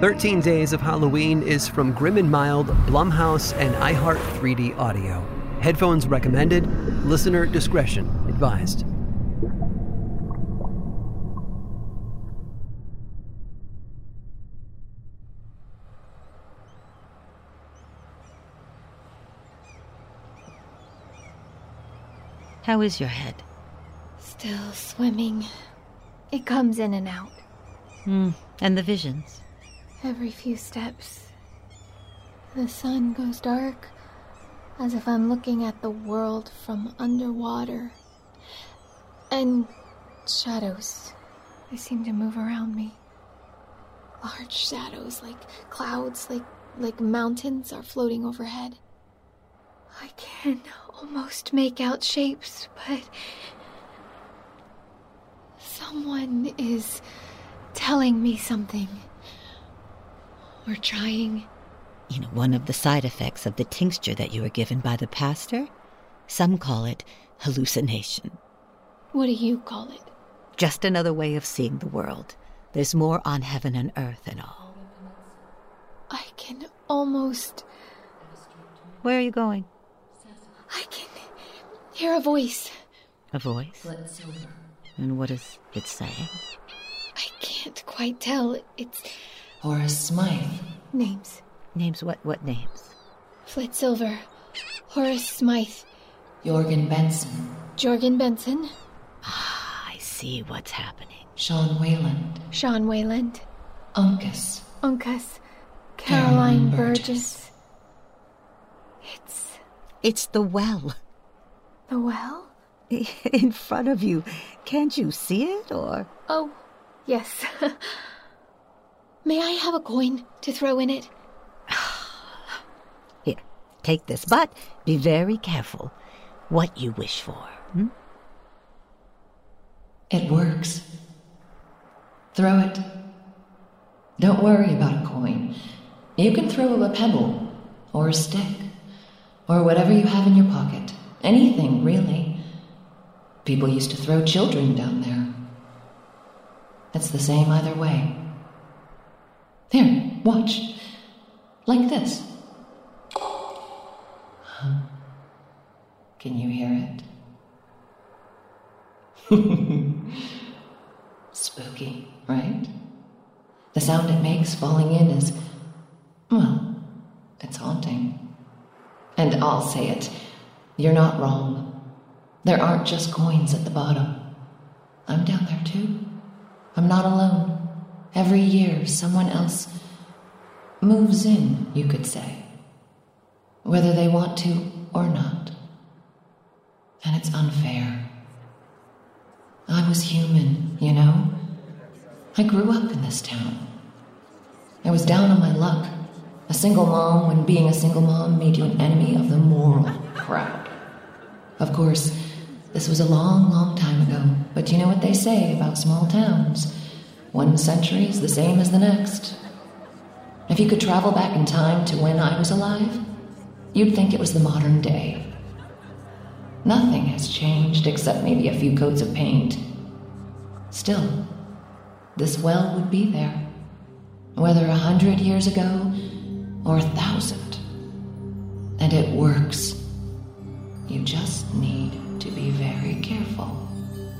13 Days of Halloween is from Grim and Mild, Blumhouse, and iHeart 3D Audio. Headphones recommended. Listener discretion advised. How is your head? Still swimming. It comes in and out. Hmm. And the visions? Every few steps. The sun goes dark, as if I'm looking at the world from underwater. And shadows. They seem to move around me. Large shadows, like clouds, like like mountains, are floating overhead. I can almost make out shapes, but someone is telling me something. Or trying. You know, one of the side effects of the tincture that you were given by the pastor? Some call it hallucination. What do you call it? Just another way of seeing the world. There's more on heaven and earth and all. I can almost. Where are you going? I can hear a voice. A voice? And what is it saying? I can't quite tell. It's Horace Smythe. names. Names what? What names? Flit Silver, Horace Smythe, Jorgen Benson. Jorgen Benson, Ah, I see what's happening. Sean Wayland. Sean Wayland, Uncas. Uncas, Caroline Caroline Burgess. Burgess. It's It's the well. the well? In front of you. Can't you see it, or? Oh, yes. May I have a coin to throw in it? Here, take this, but be very careful what you wish for. Hmm? It works. Throw it. Don't worry about a coin. You can throw a pebble, or a stick, or whatever you have in your pocket. Anything, really. People used to throw children down there. It's the same either way. Here, watch. Like this. Can you hear it? Spooky, right? The sound it makes falling in is, well, it's haunting. And I'll say it, you're not wrong. There aren't just coins at the bottom. I'm down there too. I'm not alone. Every year, someone else moves in, you could say. Whether they want to or not. And it's unfair. I was human, you know? I grew up in this town. I was down on my luck. A single mom when being a single mom made you an enemy of the moral crowd. Of course, this was a long, long time ago, but you know what they say about small towns? One century is the same as the next. If you could travel back in time to when I was alive, you'd think it was the modern day. Nothing has changed except maybe a few coats of paint. Still, this well would be there, whether a hundred years ago or a thousand. And it works. You just need to be very careful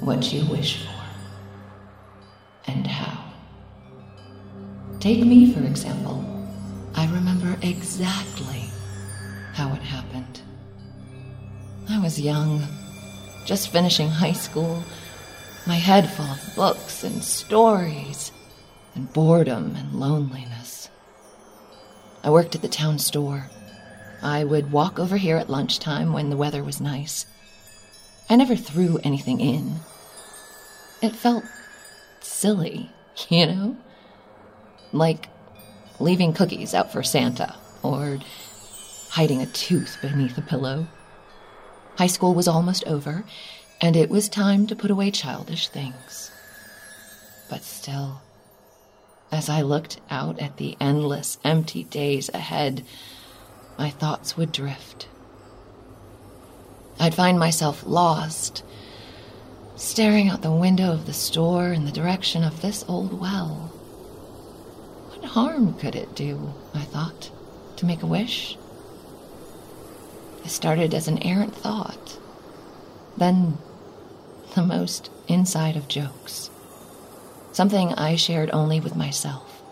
what you wish for and how. Take me, for example. I remember exactly how it happened. I was young, just finishing high school, my head full of books and stories, and boredom and loneliness. I worked at the town store. I would walk over here at lunchtime when the weather was nice. I never threw anything in. It felt silly, you know? Like leaving cookies out for Santa, or hiding a tooth beneath a pillow. High school was almost over, and it was time to put away childish things. But still, as I looked out at the endless, empty days ahead, my thoughts would drift. I'd find myself lost, staring out the window of the store in the direction of this old well. What harm could it do, I thought, to make a wish? It started as an errant thought, then the most inside of jokes. Something I shared only with myself.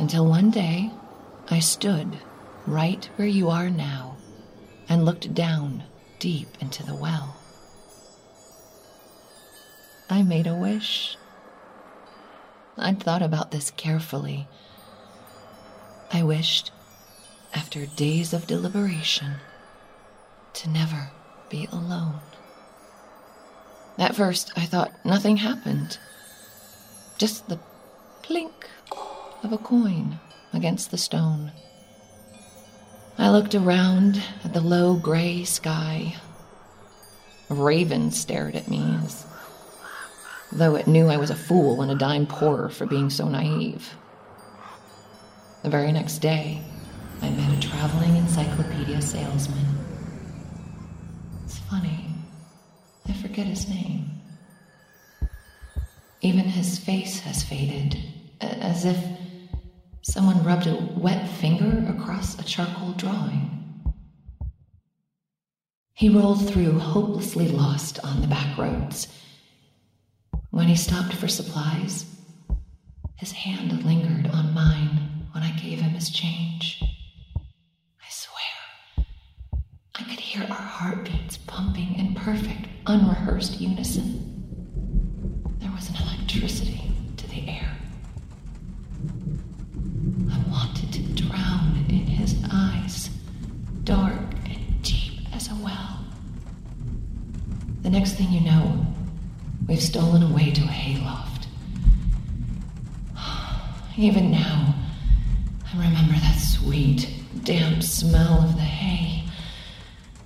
Until one day, I stood right where you are now and looked down deep into the well. I made a wish. I'd thought about this carefully. I wished, after days of deliberation, to never be alone. At first, I thought nothing happened. Just the plink of a coin against the stone. I looked around at the low gray sky. A raven stared at me as though it knew I was a fool and a dime poorer for being so naive. The very next day, I met a traveling encyclopedia salesman. It's funny, I forget his name. Even his face has faded, as if someone rubbed a wet finger across a charcoal drawing. He rolled through, hopelessly lost on the back roads when he stopped for supplies, his hand lingered on mine when I gave him his change. I swear, I could hear our heartbeats pumping in perfect, unrehearsed unison. There was an electricity to the air. I wanted to drown in his eyes, dark and deep as a well. The next thing you know, We've stolen away to a hayloft. Even now, I remember that sweet, damp smell of the hay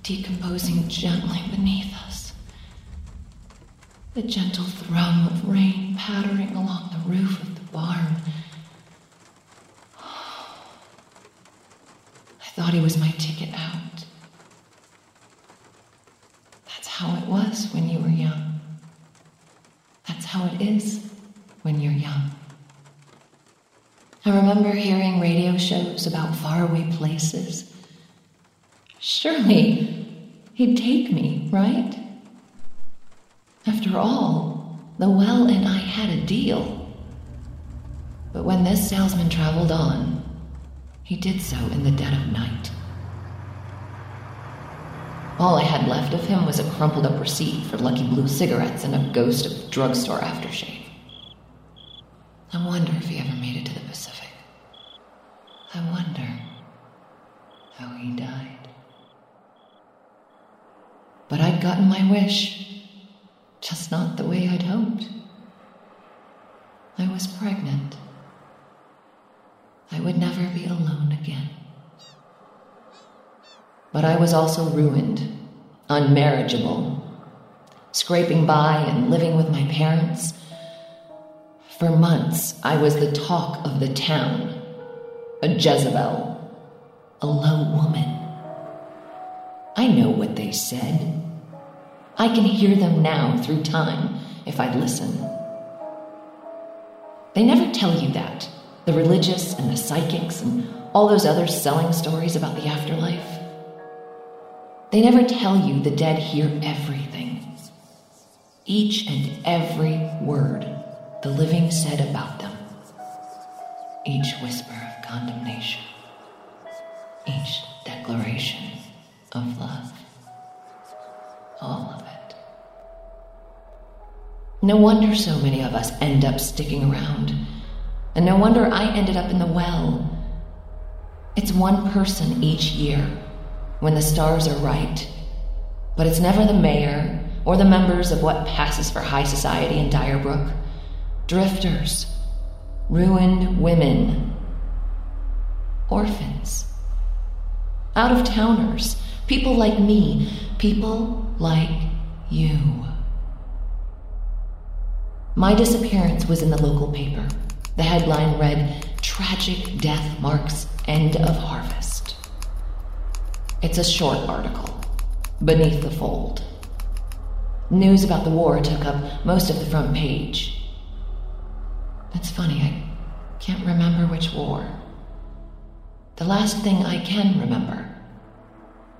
decomposing gently beneath us. The gentle thrum of rain pattering along the roof of the barn. I thought he was my ticket out. That's how it was when you were young. How it is when you're young. I remember hearing radio shows about faraway places. Surely he'd take me, right? After all, the well and I had a deal. But when this salesman traveled on, he did so in the dead of night. All I had left of him was a crumpled up receipt for Lucky Blue cigarettes and a ghost of drugstore aftershave. I wonder if he ever made it to the Pacific. I wonder how he died. But I'd gotten my wish, just not the way I'd hoped. I was pregnant. I would never be alone again. But I was also ruined, unmarriageable, scraping by and living with my parents. For months, I was the talk of the town, a Jezebel, a low woman. I know what they said. I can hear them now through time if I'd listen. They never tell you that, the religious and the psychics and all those others selling stories about the afterlife. They never tell you the dead hear everything. Each and every word the living said about them. Each whisper of condemnation. Each declaration of love. All of it. No wonder so many of us end up sticking around. And no wonder I ended up in the well. It's one person each year when the stars are right, but it's never the mayor or the members of what passes for high society in Dyerbrook. Drifters, ruined women, orphans, out of towners, people like me, people like you. My disappearance was in the local paper. The headline read Tragic Death Marks End of Harvest. It's a short article, beneath the fold. News about the war took up most of the front page. That's funny, I can't remember which war. The last thing I can remember,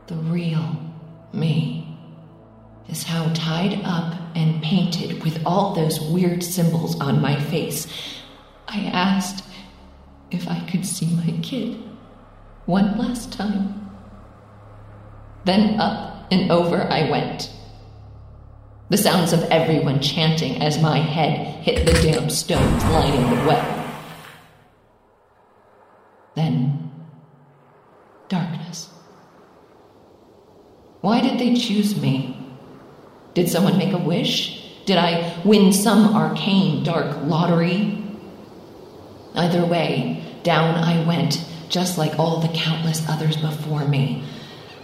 the real me, is how tied up and painted with all those weird symbols on my face, I asked if I could see my kid one last time. Then up and over I went. The sounds of everyone chanting as my head hit the damp stones lining the well. Then, darkness. Why did they choose me? Did someone make a wish? Did I win some arcane dark lottery? Either way, down I went, just like all the countless others before me.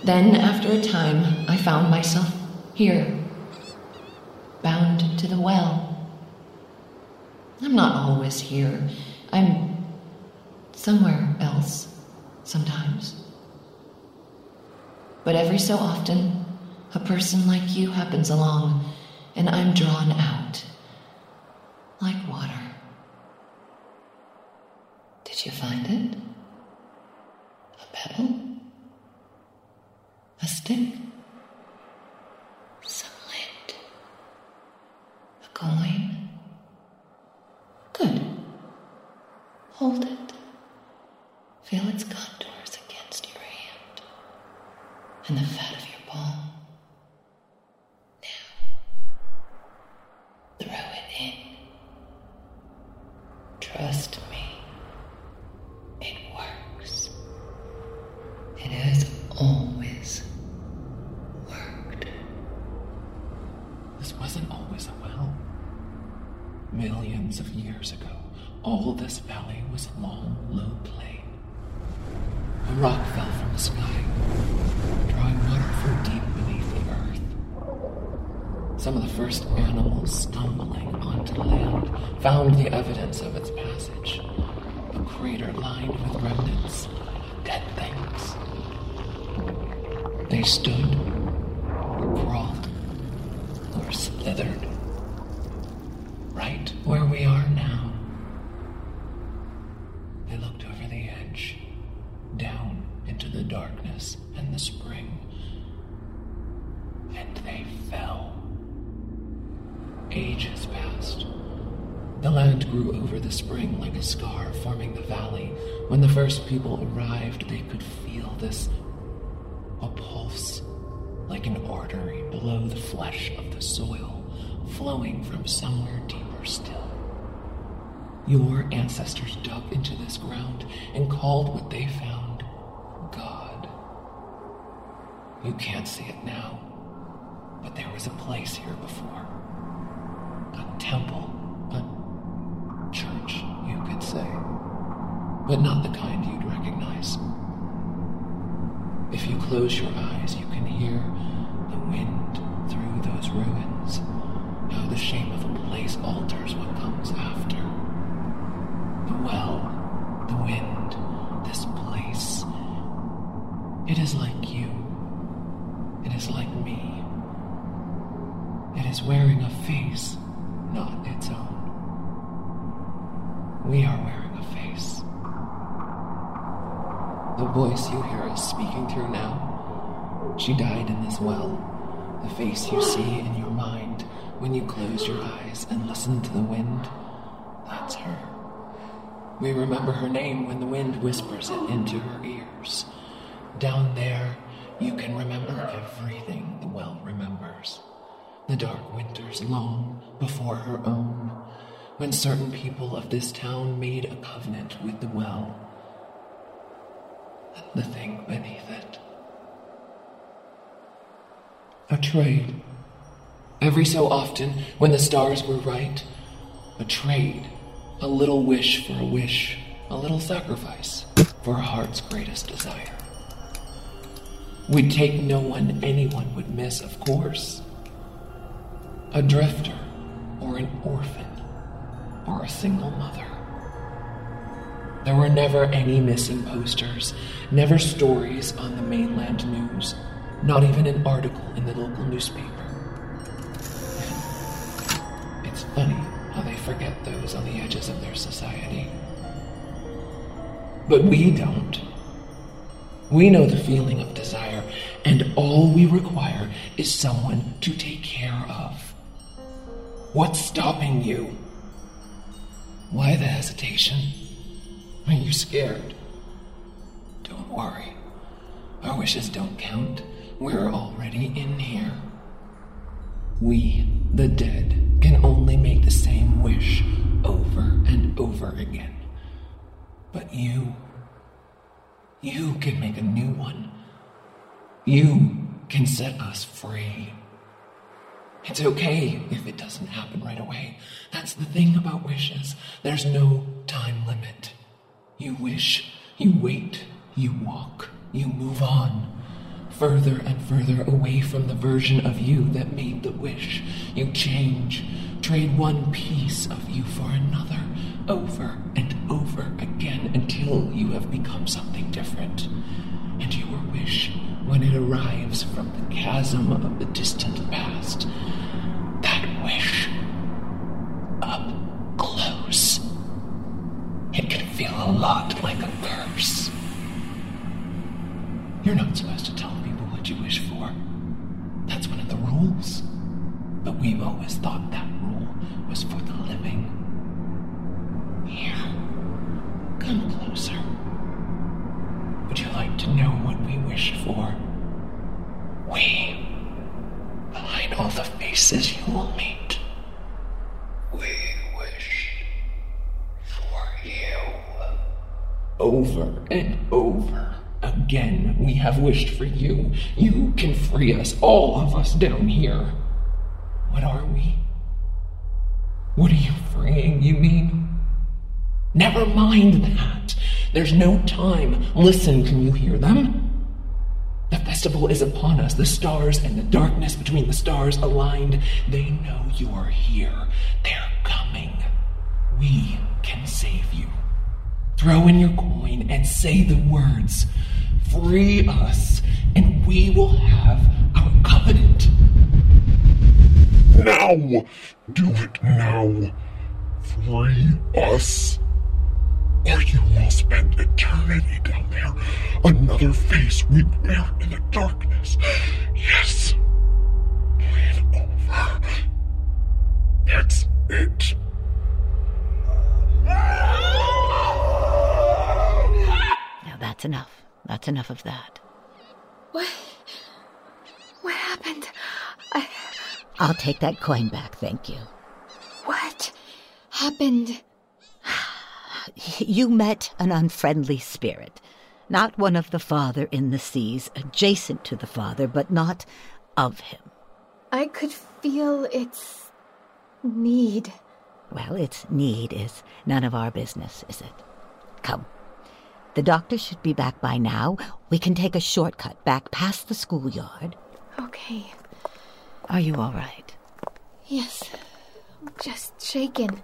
Then, after a time, I found myself here, bound to the well. I'm not always here. I'm somewhere else sometimes. But every so often, a person like you happens along, and I'm drawn out like water. Did you find it? A pebble? A stick? Some lint? A coin? Good. Hold it. Feel its contours against your hand and the fat of your palm. Now, throw it in. Trust me. It works. It has always worked. This wasn't always a well. Millions of years ago, all this valley was a long, low plain. A rock fell from the sky, drawing water from deep beneath the earth. Some of the first animals stumbling onto land found the evidence of its passage. A crater lined with remnants, of dead things. They stood, or crawled, right where we are now. They looked over the edge, down into the darkness and the spring, and they fell. Ages passed. The land grew over the spring like a scar forming the valley. When the first people arrived, they could feel this a pulse, like an artery below the flesh of the soil, flowing from somewhere deeper still. Your ancestors dug into this ground and called what they found God. You can't see it now, but there was a place here before. A temple, a church, you could say, but not the kind you'd recognize. If you close your eyes, you can hear It is like you. It is like me. It is wearing a face, not its own. We are wearing a face. The voice you hear us speaking through now, she died in this well. The face you see in your mind when you close your eyes and listen to the wind, that's her. We remember her name when the wind whispers it into her ears. Down there, you can remember everything the well remembers. The dark winters long before her own, when certain people of this town made a covenant with the well and the thing beneath it. A trade. Every so often, when the stars were right, a trade. A little wish for a wish, a little sacrifice for a heart's greatest desire. We'd take no one anyone would miss, of course. A drifter, or an orphan, or a single mother. There were never any missing posters, never stories on the mainland news, not even an article in the local newspaper. It's funny how they forget those on the edges of their society. But we don't. We know the feeling of desire, and all we require is someone to take care of. What's stopping you? Why the hesitation? Are you scared? Don't worry. Our wishes don't count. We're already in here. We, the dead, can only make the same wish over and over again. But you, you can make a new one. You can set us free. It's okay if it doesn't happen right away. That's the thing about wishes. There's no time limit. You wish, you wait, you walk, you move on. Further and further away from the version of you that made the wish. You change, trade one piece of you for another, over and over again until you have become something different. And your wish, when it arrives from the chasm of the distant past, that wish, up close, it can feel a lot like a curse. You're not supposed to tell people what you wish for. That's one of the rules. But we've always thought that rule was for the living. Wish for? We, behind all the faces you will meet, we wish for you. Over and over again, we have wished for you. You can free us, all of us down here. What are we? What are you freeing, you mean? Never mind that. There's no time. Listen, can you hear them? The festival is upon us. The stars and the darkness between the stars aligned. They know you are here. They're coming. We can save you. Throw in your coin and say the words. Free us, and we will have our covenant. Now! Do it now! Free us! Or you will spend eternity down there. Another face we'd wear in the darkness. Yes! Lean over. That's it. Now that's enough. That's enough of that. What? What happened? I. I'll take that coin back, thank you. What happened? You met an unfriendly spirit. Not one of the Father in the seas, adjacent to the Father, but not of him. I could feel its need. Well, its need is none of our business, is it? Come. The doctor should be back by now. We can take a shortcut back past the schoolyard. Okay. Are you all right? Yes. I'm just shaken.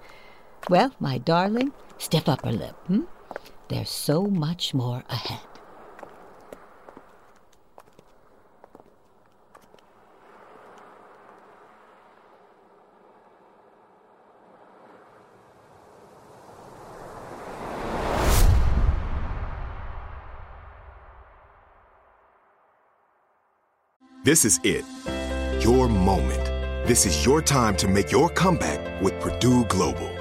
Well, my darling, stiff upper lip, hmm? There's so much more ahead. This is it. Your moment. This is your time to make your comeback with Purdue Global.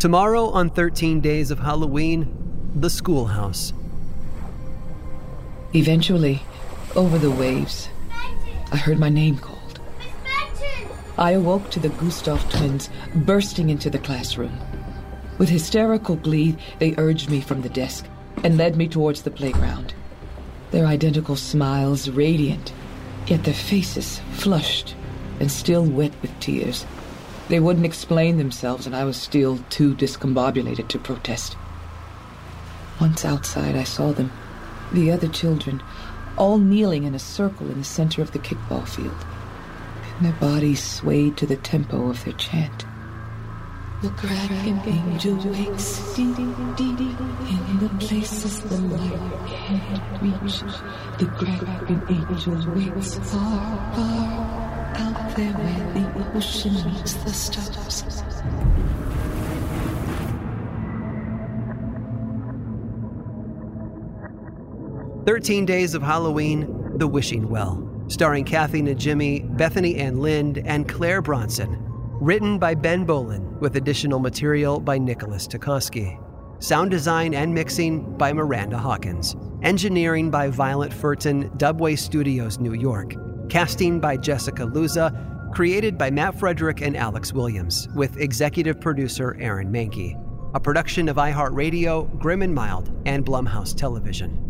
Tomorrow, on 13 Days of Halloween, the schoolhouse. Eventually, over the waves, I heard my name called. I awoke to the Gustav twins bursting into the classroom. With hysterical glee, they urged me from the desk and led me towards the playground. Their identical smiles radiant, yet their faces flushed and still wet with tears. They wouldn't explain themselves, and I was still too discombobulated to protest. Once outside, I saw them, the other children, all kneeling in a circle in the center of the kickball field. And their bodies swayed to the tempo of their chant. The Kraken angel wakes, dee dee dee dee, in the places the light can't reach. The Kraken angel wakes far, far there where the ocean meets the stars. Thirteen Days of Halloween, The Wishing Well, starring Kathy Najimy, Bethany Ann Lind, and Claire Bronson. Written by Ben Bolin, with additional material by Nicholas Tukoski. Sound design and mixing by Miranda Hawkins. Engineering by Violet Furton, Dubway Studios, New York. Casting by Jessica Luza. Created by Matt Frederick and Alex Williams, with executive producer Aaron Mahnke. A production of iHeartRadio, Grim and Mild, and Blumhouse Television.